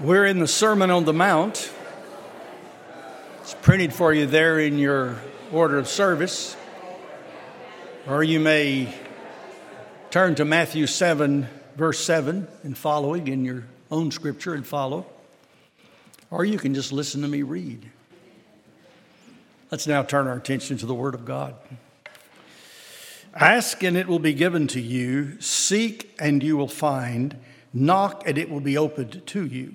We're in the Sermon on the Mount. It's printed for you there in your order of service. Or you may turn to Matthew 7, verse 7, and following in your own scripture and follow. Or you can just listen to me read. Let's now turn our attention to the Word of God. Ask and it will be given to you, seek and you will find, knock and it will be opened to you.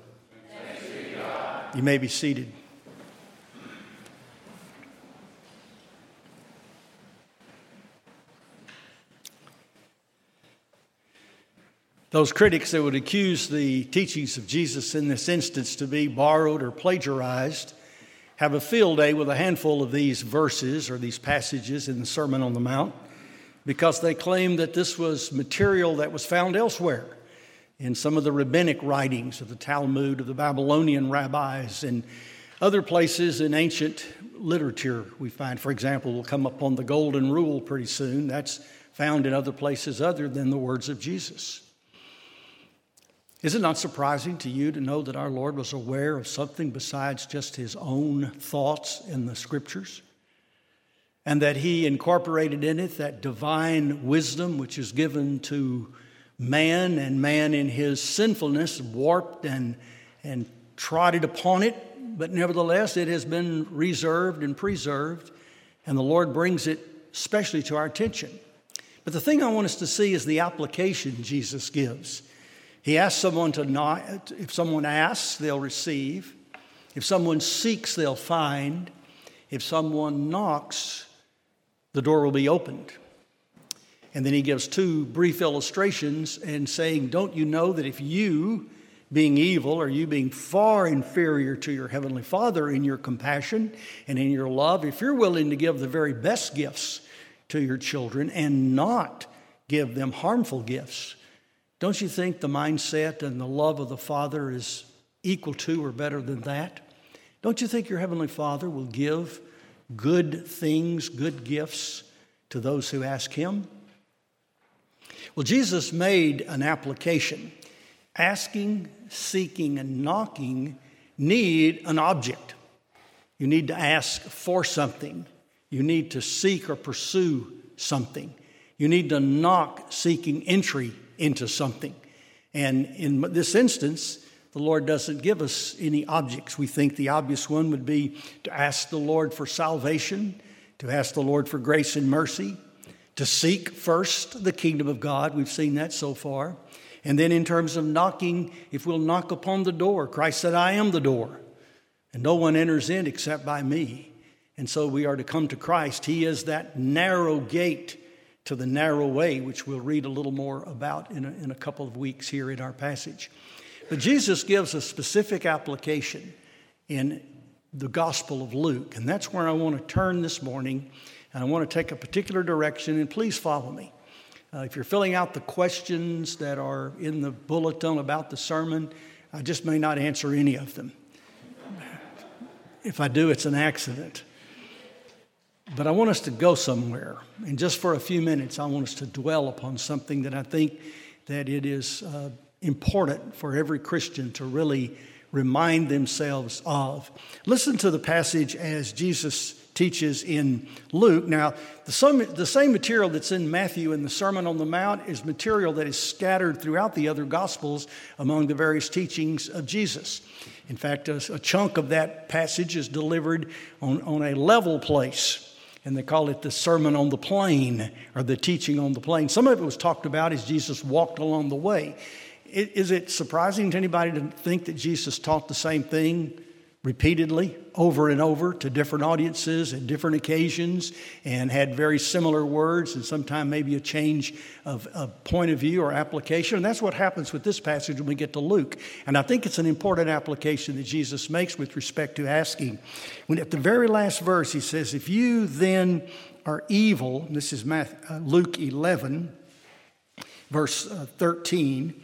You may be seated. Those critics that would accuse the teachings of Jesus in this instance to be borrowed or plagiarized have a field day with a handful of these verses or these passages in the Sermon on the Mount because they claim that this was material that was found elsewhere in some of the rabbinic writings of the Talmud of the Babylonian rabbis and other places in ancient literature we find. For example, we'll come upon the Golden Rule pretty soon. That's found in other places other than the words of Jesus. Is it not surprising to you to know that our Lord was aware of something besides just his own thoughts in the scriptures? And that he incorporated in it that divine wisdom which is given to man, and man in his sinfulness warped and, and trotted upon it, but nevertheless it has been reserved and preserved, and the Lord brings it especially to our attention. But the thing I want us to see is the application Jesus gives. He asks someone to not, if someone asks, they'll receive. If someone seeks, they'll find. If someone knocks, the door will be opened. And then he gives two brief illustrations and saying, Don't you know that if you, being evil, or you being far inferior to your heavenly Father in your compassion and in your love, if you're willing to give the very best gifts to your children and not give them harmful gifts, don't you think the mindset and the love of the Father is equal to or better than that? Don't you think your Heavenly Father will give good things, good gifts to those who ask Him? Well, Jesus made an application. Asking, seeking, and knocking need an object. You need to ask for something. You need to seek or pursue something. You need to knock, seeking entry into something. And in this instance, the Lord doesn't give us any objects. We think the obvious one would be to ask the Lord for salvation, to ask the Lord for grace and mercy, to seek first the kingdom of God. We've seen that so far. And then, in terms of knocking, if we'll knock upon the door, Christ said, I am the door, and no one enters in except by me. And so we are to come to Christ. He is that narrow gate to the narrow way, which we'll read a little more about in a, in a couple of weeks here in our passage. But Jesus gives a specific application in the Gospel of Luke, and that's where I want to turn this morning and I want to take a particular direction, and please follow me. Uh, if you're filling out the questions that are in the bulletin about the sermon, I just may not answer any of them. If I do, it's an accident. But I want us to go somewhere. And just for a few minutes, I want us to dwell upon something that I think that it is uh, important for every Christian to really remind themselves of. Listen to the passage as Jesus teaches in Luke. Now, the same, the same material that's in Matthew in the Sermon on the Mount is material that is scattered throughout the other Gospels among the various teachings of Jesus. In fact, a, a chunk of that passage is delivered on, on a level place and they call it the Sermon on the Plain or the teaching on the plain. Some of it was talked about as Jesus walked along the way. Is it surprising to anybody to think that Jesus taught the same thing repeatedly over and over to different audiences at different occasions and had very similar words and sometimes maybe a change of, of, point of view or application. And that's what happens with this passage when we get to Luke. And I think it's an important application that Jesus makes with respect to asking. When at the very last verse, he says, If you then are evil, this is uh, Luke 11, verse uh, 13,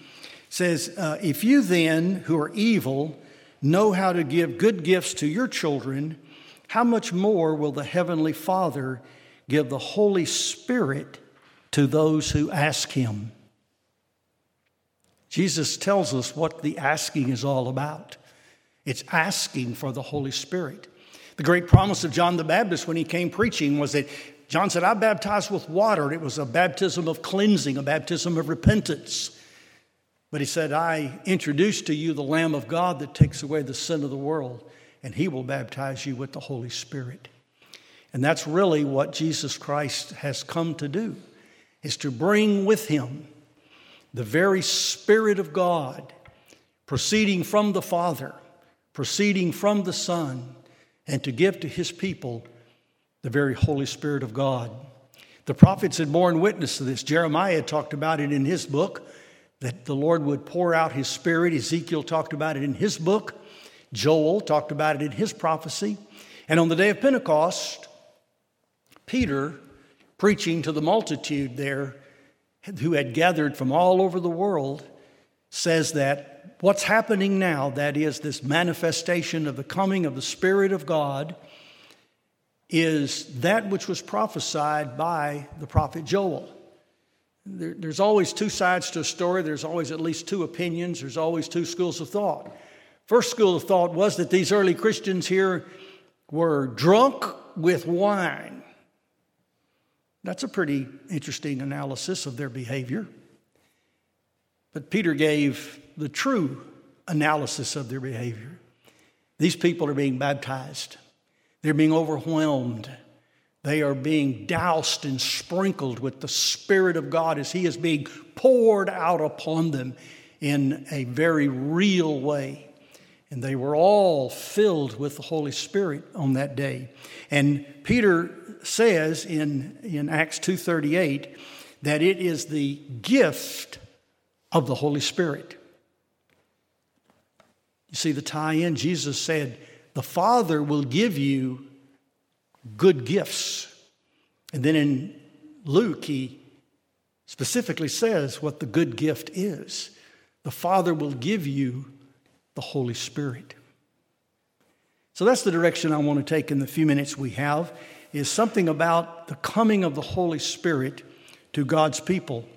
says, uh, If you then who are evil, know how to give good gifts to your children, how much more will the Heavenly Father give the Holy Spirit to those who ask Him? Jesus tells us what the asking is all about. It's asking for the Holy Spirit. The great promise of John the Baptist when he came preaching was that John said, I baptize with water. It was a baptism of cleansing, a baptism of repentance. But he said, I introduce to you the Lamb of God that takes away the sin of the world, and he will baptize you with the Holy Spirit. And that's really what Jesus Christ has come to do, is to bring with him the very Spirit of God, proceeding from the Father, proceeding from the Son, and to give to his people the very Holy Spirit of God. The prophets had borne witness to this. Jeremiah talked about it in his book that the Lord would pour out his spirit. Ezekiel talked about it in his book. Joel talked about it in his prophecy. And on the day of Pentecost, Peter, preaching to the multitude there who had gathered from all over the world, says that what's happening now, that is, this manifestation of the coming of the Spirit of God, is that which was prophesied by the prophet Joel. There, there's always two sides to a story, there's always at least two opinions, there's always two schools of thought. First school of thought was that these early Christians here were drunk with wine. That's a pretty interesting analysis of their behavior. But Peter gave the true analysis of their behavior. These people are being baptized, they're being overwhelmed they are being doused and sprinkled with the Spirit of God as He is being poured out upon them in a very real way. And they were all filled with the Holy Spirit on that day. And Peter says in, in Acts 2.38 that it is the gift of the Holy Spirit. You see the tie in? Jesus said, The Father will give you good gifts. And then in Luke, he specifically says what the good gift is. The Father will give you the Holy Spirit. So that's the direction I want to take in the few minutes we have is something about the coming of the Holy Spirit to God's people.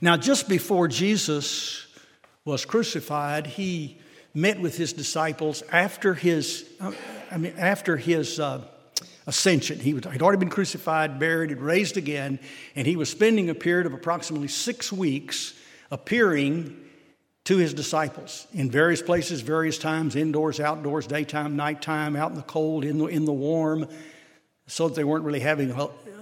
Now just before Jesus was crucified, he met with his disciples after his I mean, after his uh, ascension, he had already been crucified, buried, and raised again, and he was spending a period of approximately six weeks appearing to his disciples in various places, various times, indoors, outdoors, daytime, nighttime, out in the cold, in the, in the warm, so that they weren't really having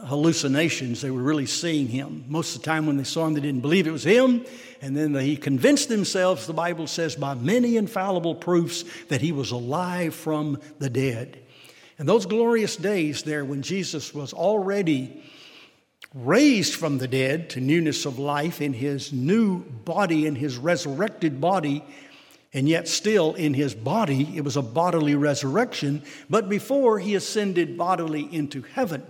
hallucinations. They were really seeing him. Most of the time, when they saw him, they didn't believe it was him. And then he convinced themselves, the Bible says, by many infallible proofs that he was alive from the dead. And those glorious days there when Jesus was already raised from the dead to newness of life in his new body, in his resurrected body, and yet still in his body, it was a bodily resurrection, but before he ascended bodily into heaven.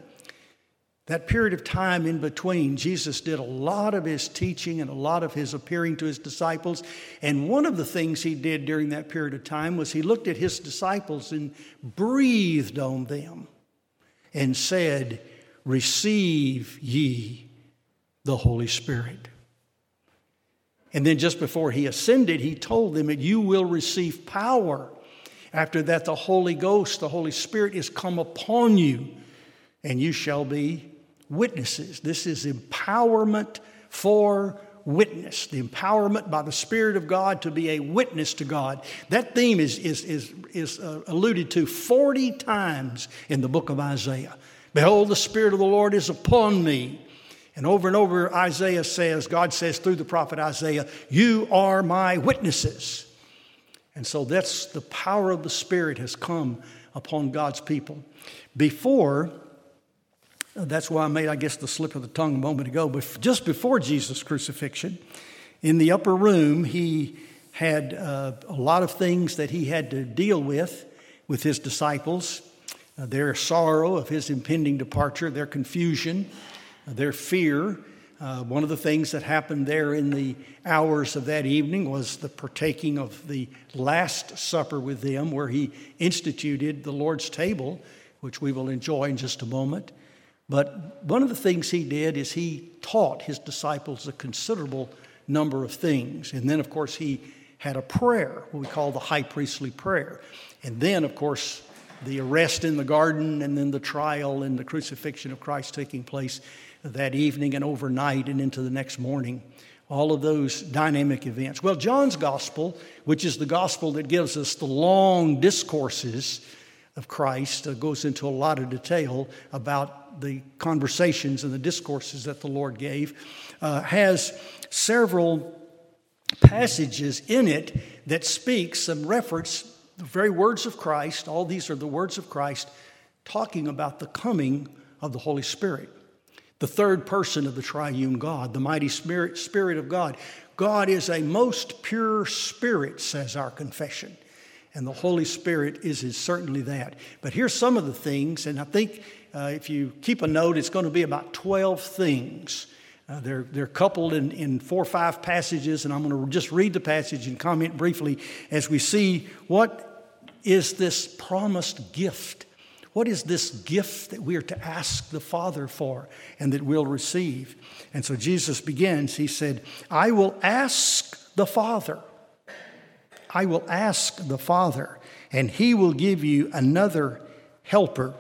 That period of time in between, Jesus did a lot of his teaching and a lot of his appearing to his disciples. And one of the things he did during that period of time was he looked at his disciples and breathed on them and said, Receive ye the Holy Spirit. And then just before he ascended, he told them that you will receive power. After that, the Holy Ghost, the Holy Spirit, is come upon you, and you shall be witnesses. This is empowerment for witness, the empowerment by the Spirit of God to be a witness to God. That theme is, is, is, is uh, alluded to 40 times in the book of Isaiah. Behold, the Spirit of the Lord is upon me. And over and over, Isaiah says, God says through the prophet Isaiah, You are my witnesses. And so that's the power of the Spirit has come upon God's people. Before, that's why I made, I guess, the slip of the tongue a moment ago, but just before Jesus' crucifixion, in the upper room, he had uh, a lot of things that he had to deal with with his disciples uh, their sorrow of his impending departure, their confusion, their fear. Uh, one of the things that happened there in the hours of that evening was the partaking of the Last Supper with them, where he instituted the Lord's table, which we will enjoy in just a moment. But one of the things he did is he taught his disciples a considerable number of things. And then, of course, he had a prayer, what we call the high priestly prayer. And then, of course, the arrest in the garden and then the trial and the crucifixion of Christ taking place that evening and overnight and into the next morning. All of those dynamic events. Well, John's gospel, which is the gospel that gives us the long discourses of Christ, uh, goes into a lot of detail about the conversations and the discourses that the Lord gave, uh, has several passages in it that speak some reference the very words of Christ, all these are the words of Christ talking about the coming of the Holy Spirit, the third person of the triune God, the mighty Spirit, Spirit of God. God is a most pure spirit, says our confession. And the Holy Spirit is, is certainly that. But here's some of the things, and I think uh, if you keep a note, it's going to be about 12 things. Uh, they're, they're coupled in, in four or five passages, and I'm going to just read the passage and comment briefly as we see what is this promised gift? What is this gift that we are to ask the Father for and that we'll receive? And so Jesus begins, he said, I will ask the Father. I will ask the Father, and he will give you another helper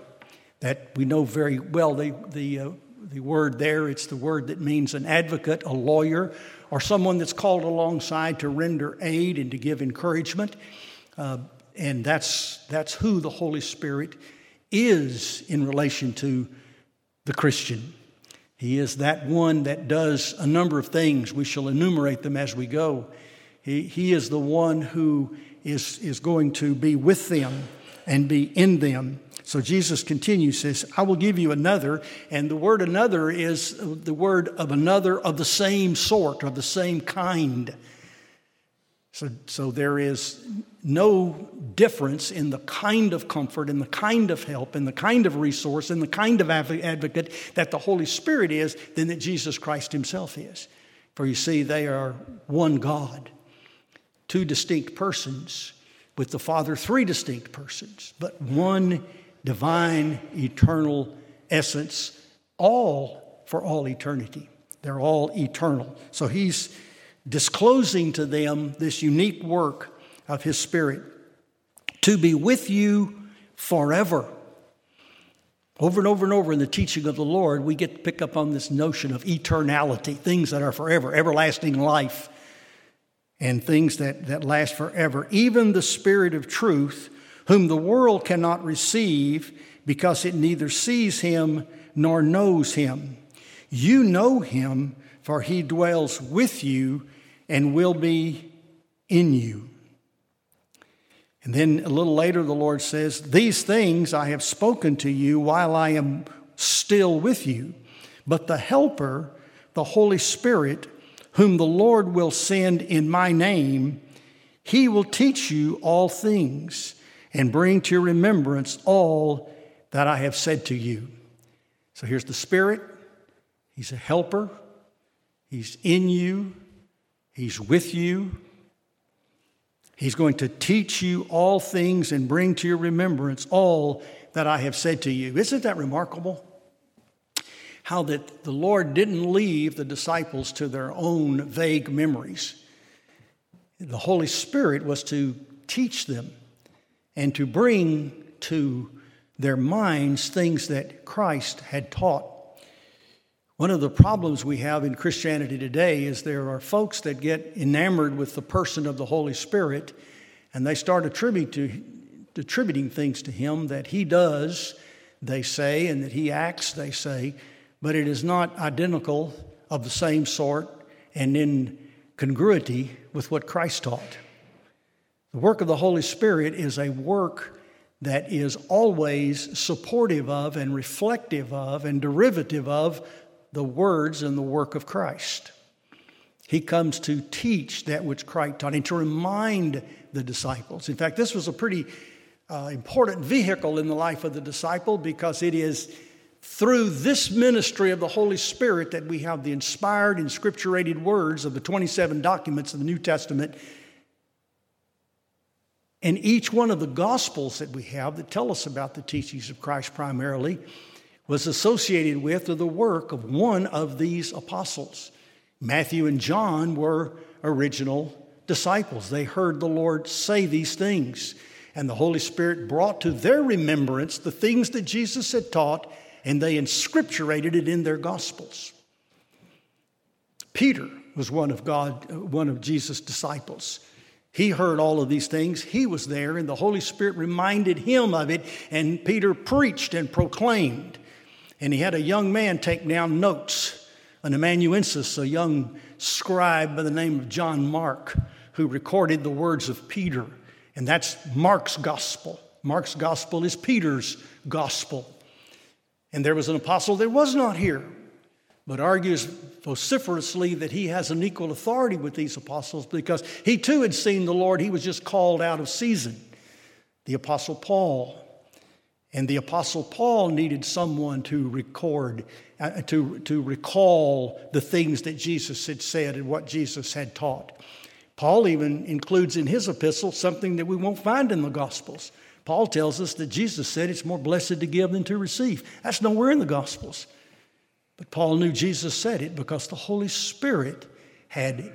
that we know very well. The, the, uh, the word there, it's the word that means an advocate, a lawyer, or someone that's called alongside to render aid and to give encouragement. Uh, and that's, that's who the Holy Spirit is in relation to the Christian. He is that one that does a number of things. We shall enumerate them as we go. He, he is the one who is, is going to be with them and be in them. So Jesus continues, says, I will give you another. And the word another is the word of another of the same sort, of the same kind. So, so there is no difference in the kind of comfort and the kind of help and the kind of resource and the kind of advocate that the Holy Spirit is than that Jesus Christ Himself is. For you see, they are one God, two distinct persons, with the Father, three distinct persons, but one divine, eternal essence, all for all eternity. They're all eternal. So He's disclosing to them this unique work of His Spirit to be with you forever. Over and over and over in the teaching of the Lord, we get to pick up on this notion of eternality, things that are forever, everlasting life, and things that, that last forever. Even the Spirit of truth, whom the world cannot receive because it neither sees him nor knows him. You know him, for he dwells with you and will be in you. And then a little later, the Lord says, These things I have spoken to you while I am still with you. But the Helper, the Holy Spirit, whom the Lord will send in my name, he will teach you all things and bring to your remembrance all that I have said to you. So here's the Spirit. He's a helper. He's in you. He's with you. He's going to teach you all things and bring to your remembrance all that I have said to you. Isn't that remarkable? How that the Lord didn't leave the disciples to their own vague memories. The Holy Spirit was to teach them and to bring to their minds things that Christ had taught one of the problems we have in Christianity today is there are folks that get enamored with the person of the Holy Spirit and they start attributing things to Him that He does, they say, and that He acts, they say, but it is not identical of the same sort and in congruity with what Christ taught. The work of the Holy Spirit is a work that is always supportive of and reflective of and derivative of the words and the work of Christ. He comes to teach that which Christ taught and to remind the disciples. In fact, this was a pretty uh, important vehicle in the life of the disciple because it is through this ministry of the Holy Spirit that we have the inspired and scripturated words of the 27 documents of the New Testament. And each one of the gospels that we have that tell us about the teachings of Christ primarily was associated with or the work of one of these apostles. Matthew and John were original disciples. They heard the Lord say these things, and the Holy Spirit brought to their remembrance the things that Jesus had taught, and they inscripturated it in their gospels. Peter was one of God, one of Jesus' disciples. He heard all of these things. He was there, and the Holy Spirit reminded him of it, and Peter preached and proclaimed. And he had a young man take down notes an amanuensis, a young scribe by the name of John Mark, who recorded the words of Peter. And that's Mark's gospel. Mark's gospel is Peter's gospel. And there was an apostle that was not here, but argues vociferously that he has an equal authority with these apostles because he too had seen the Lord. He was just called out of season. The apostle Paul. And the Apostle Paul needed someone to record, uh, to, to recall the things that Jesus had said and what Jesus had taught. Paul even includes in his epistle something that we won't find in the Gospels. Paul tells us that Jesus said it's more blessed to give than to receive. That's nowhere in the Gospels. But Paul knew Jesus said it because the Holy Spirit had,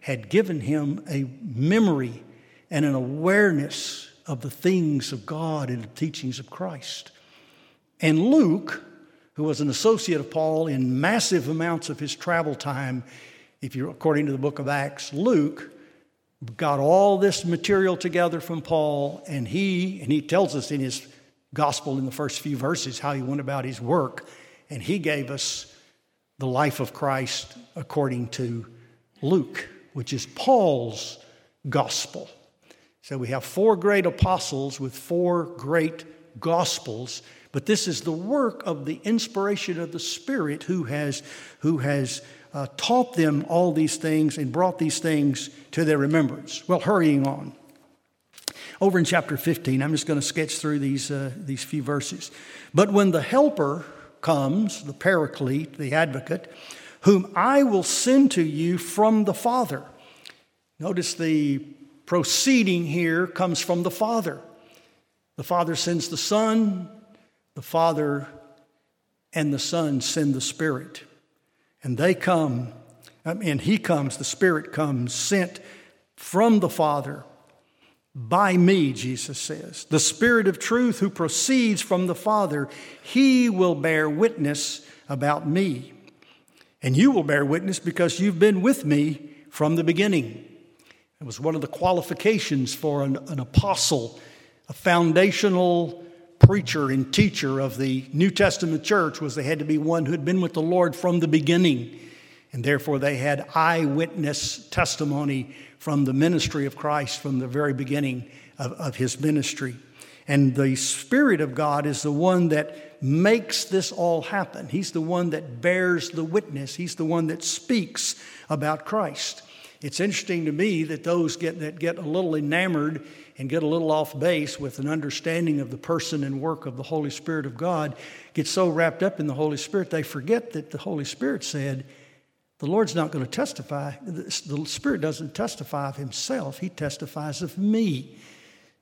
had given him a memory and an awareness of the things of God and the teachings of Christ. And Luke, who was an associate of Paul in massive amounts of his travel time, if you're according to the book of Acts, Luke got all this material together from Paul, and he and he tells us in his gospel in the first few verses how he went about his work, and he gave us the life of Christ according to Luke, which is Paul's gospel. So we have four great apostles with four great gospels, but this is the work of the inspiration of the Spirit who has, who has uh, taught them all these things and brought these things to their remembrance. Well, hurrying on. Over in chapter 15, I'm just going to sketch through these, uh, these few verses. But when the Helper comes, the Paraclete, the Advocate, whom I will send to you from the Father. Notice the proceeding here comes from the Father. The Father sends the Son, the Father and the Son send the Spirit. And they come, um, and He comes, the Spirit comes, sent from the Father by me, Jesus says. The Spirit of truth who proceeds from the Father, He will bear witness about me. And you will bear witness because you've been with me from the beginning. It was one of the qualifications for an, an apostle, a foundational preacher and teacher of the New Testament church was they had to be one who had been with the Lord from the beginning. And therefore, they had eyewitness testimony from the ministry of Christ from the very beginning of, of his ministry. And the Spirit of God is the one that makes this all happen. He's the one that bears the witness, He's the one that speaks about Christ. It's interesting to me that those get, that get a little enamored and get a little off base with an understanding of the person and work of the Holy Spirit of God get so wrapped up in the Holy Spirit they forget that the Holy Spirit said, the Lord's not going to testify. The Spirit doesn't testify of Himself, He testifies of me.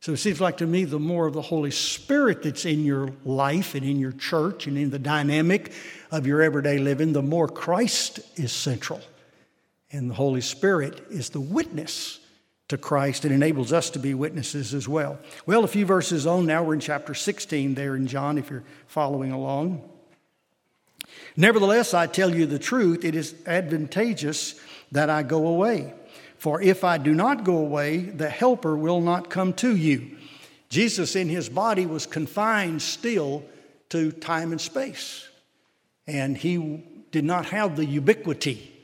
So it seems like to me the more of the Holy Spirit that's in your life and in your church and in the dynamic of your everyday living, the more Christ is central. And the Holy Spirit is the witness to Christ and enables us to be witnesses as well. Well, a few verses on, now we're in chapter 16 there in John, if you're following along. Nevertheless, I tell you the truth, it is advantageous that I go away. For if I do not go away, the Helper will not come to you. Jesus in his body was confined still to time and space, and he did not have the ubiquity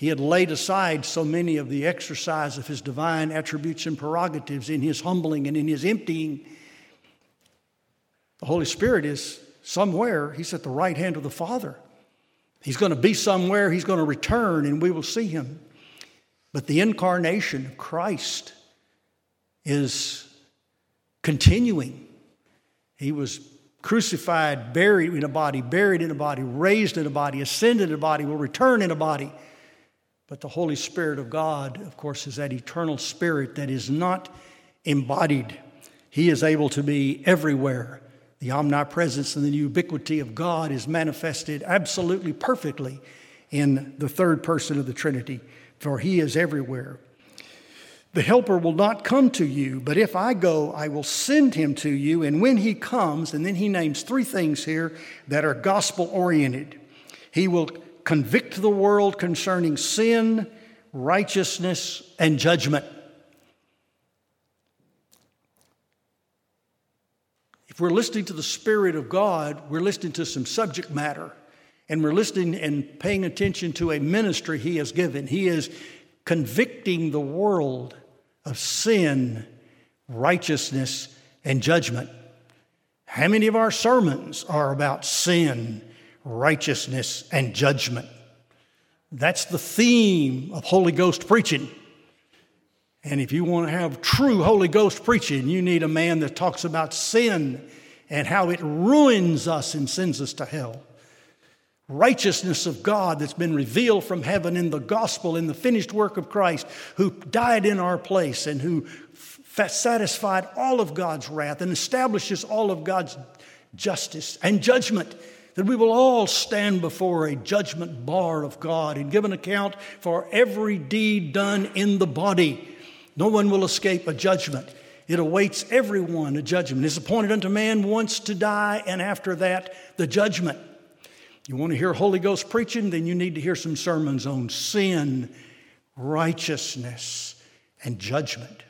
He had laid aside so many of the exercise of his divine attributes and prerogatives in his humbling and in his emptying. The Holy Spirit is somewhere, he's at the right hand of the Father. He's going to be somewhere, he's going to return, and we will see him. But the incarnation of Christ is continuing. He was crucified, buried in a body, buried in a body, raised in a body, ascended in a body, will return in a body. But the Holy Spirit of God, of course, is that eternal spirit that is not embodied. He is able to be everywhere. The omnipresence and the ubiquity of God is manifested absolutely perfectly in the third person of the Trinity, for He is everywhere. The Helper will not come to you, but if I go, I will send him to you. And when he comes, and then he names three things here that are gospel oriented, he will convict the world concerning sin, righteousness, and judgment. If we're listening to the Spirit of God, we're listening to some subject matter, and we're listening and paying attention to a ministry He has given. He is convicting the world of sin, righteousness, and judgment. How many of our sermons are about sin, righteousness, and judgment? That's the theme of Holy Ghost preaching. And if you want to have true Holy Ghost preaching, you need a man that talks about sin and how it ruins us and sends us to hell righteousness of God that's been revealed from heaven in the gospel, in the finished work of Christ, who died in our place and who f- satisfied all of God's wrath and establishes all of God's justice and judgment. That we will all stand before a judgment bar of God and give an account for every deed done in the body. No one will escape a judgment. It awaits everyone a judgment. It is appointed unto man once to die, and after that, the judgment. You want to hear Holy Ghost preaching? Then you need to hear some sermons on sin, righteousness, and judgment.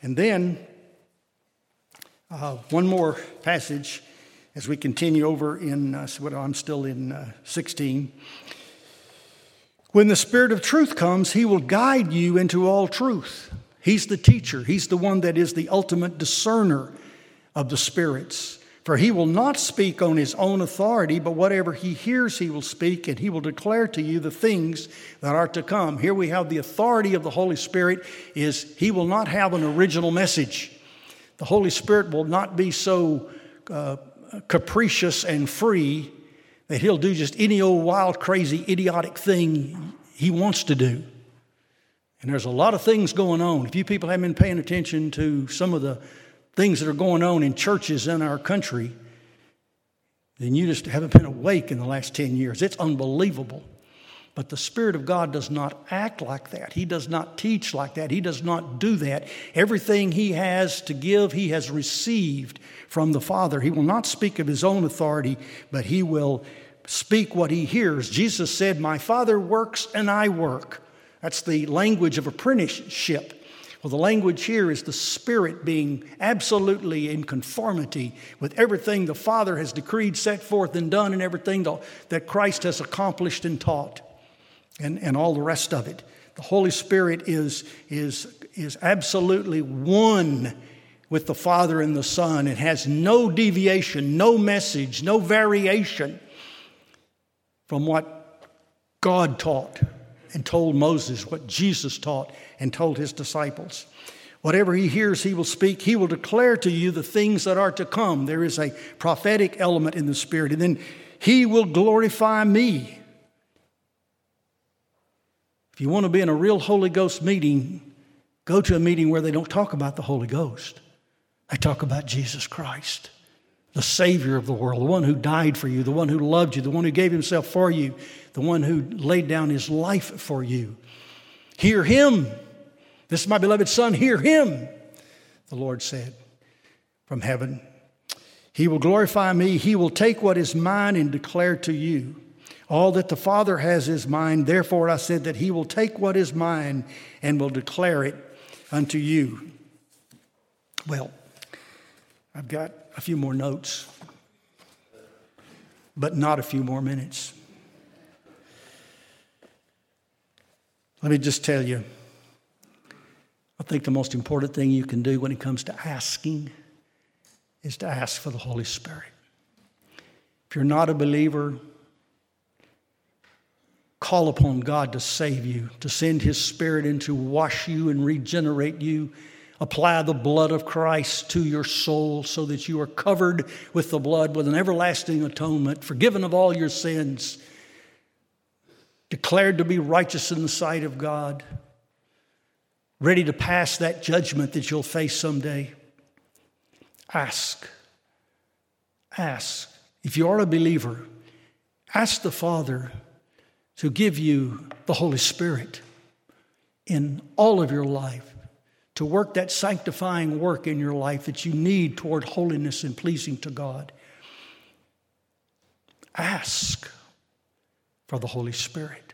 And then, uh, one more passage as we continue over in, uh, I'm still in uh, 16. When the Spirit of truth comes, He will guide you into all truth. He's the teacher, He's the one that is the ultimate discerner of the spirits. For he will not speak on his own authority, but whatever he hears, he will speak, and he will declare to you the things that are to come. Here we have the authority of the Holy Spirit is he will not have an original message. The Holy Spirit will not be so uh, capricious and free that he'll do just any old wild, crazy, idiotic thing he wants to do. And there's a lot of things going on. If you people haven't been paying attention to some of the things that are going on in churches in our country, then you just haven't been awake in the last 10 years. It's unbelievable. But the Spirit of God does not act like that. He does not teach like that. He does not do that. Everything He has to give, He has received from the Father. He will not speak of His own authority, but He will speak what He hears. Jesus said, My Father works and I work. That's the language of apprenticeship. Well, the language here is the Spirit being absolutely in conformity with everything the Father has decreed, set forth, and done, and everything that Christ has accomplished and taught, and, and all the rest of it. The Holy Spirit is, is, is absolutely one with the Father and the Son. It has no deviation, no message, no variation from what God taught and told Moses, what Jesus taught and told his disciples. Whatever he hears, he will speak. He will declare to you the things that are to come. There is a prophetic element in the Spirit. And then he will glorify me. If you want to be in a real Holy Ghost meeting, go to a meeting where they don't talk about the Holy Ghost. They talk about Jesus Christ, the Savior of the world, the one who died for you, the one who loved you, the one who gave himself for you, the one who laid down his life for you. Hear him. This is my beloved Son, hear him, the Lord said from heaven. He will glorify me. He will take what is mine and declare to you. All that the Father has is mine. Therefore, I said that He will take what is mine and will declare it unto you. Well, I've got a few more notes, but not a few more minutes. Let me just tell you, I think the most important thing you can do when it comes to asking is to ask for the Holy Spirit. If you're not a believer, call upon God to save you, to send His Spirit in to wash you and regenerate you. Apply the blood of Christ to your soul so that you are covered with the blood with an everlasting atonement, forgiven of all your sins, declared to be righteous in the sight of God, ready to pass that judgment that you'll face someday. Ask. Ask. If you are a believer, ask the Father to give you the Holy Spirit in all of your life, to work that sanctifying work in your life that you need toward holiness and pleasing to God. Ask for the Holy Spirit.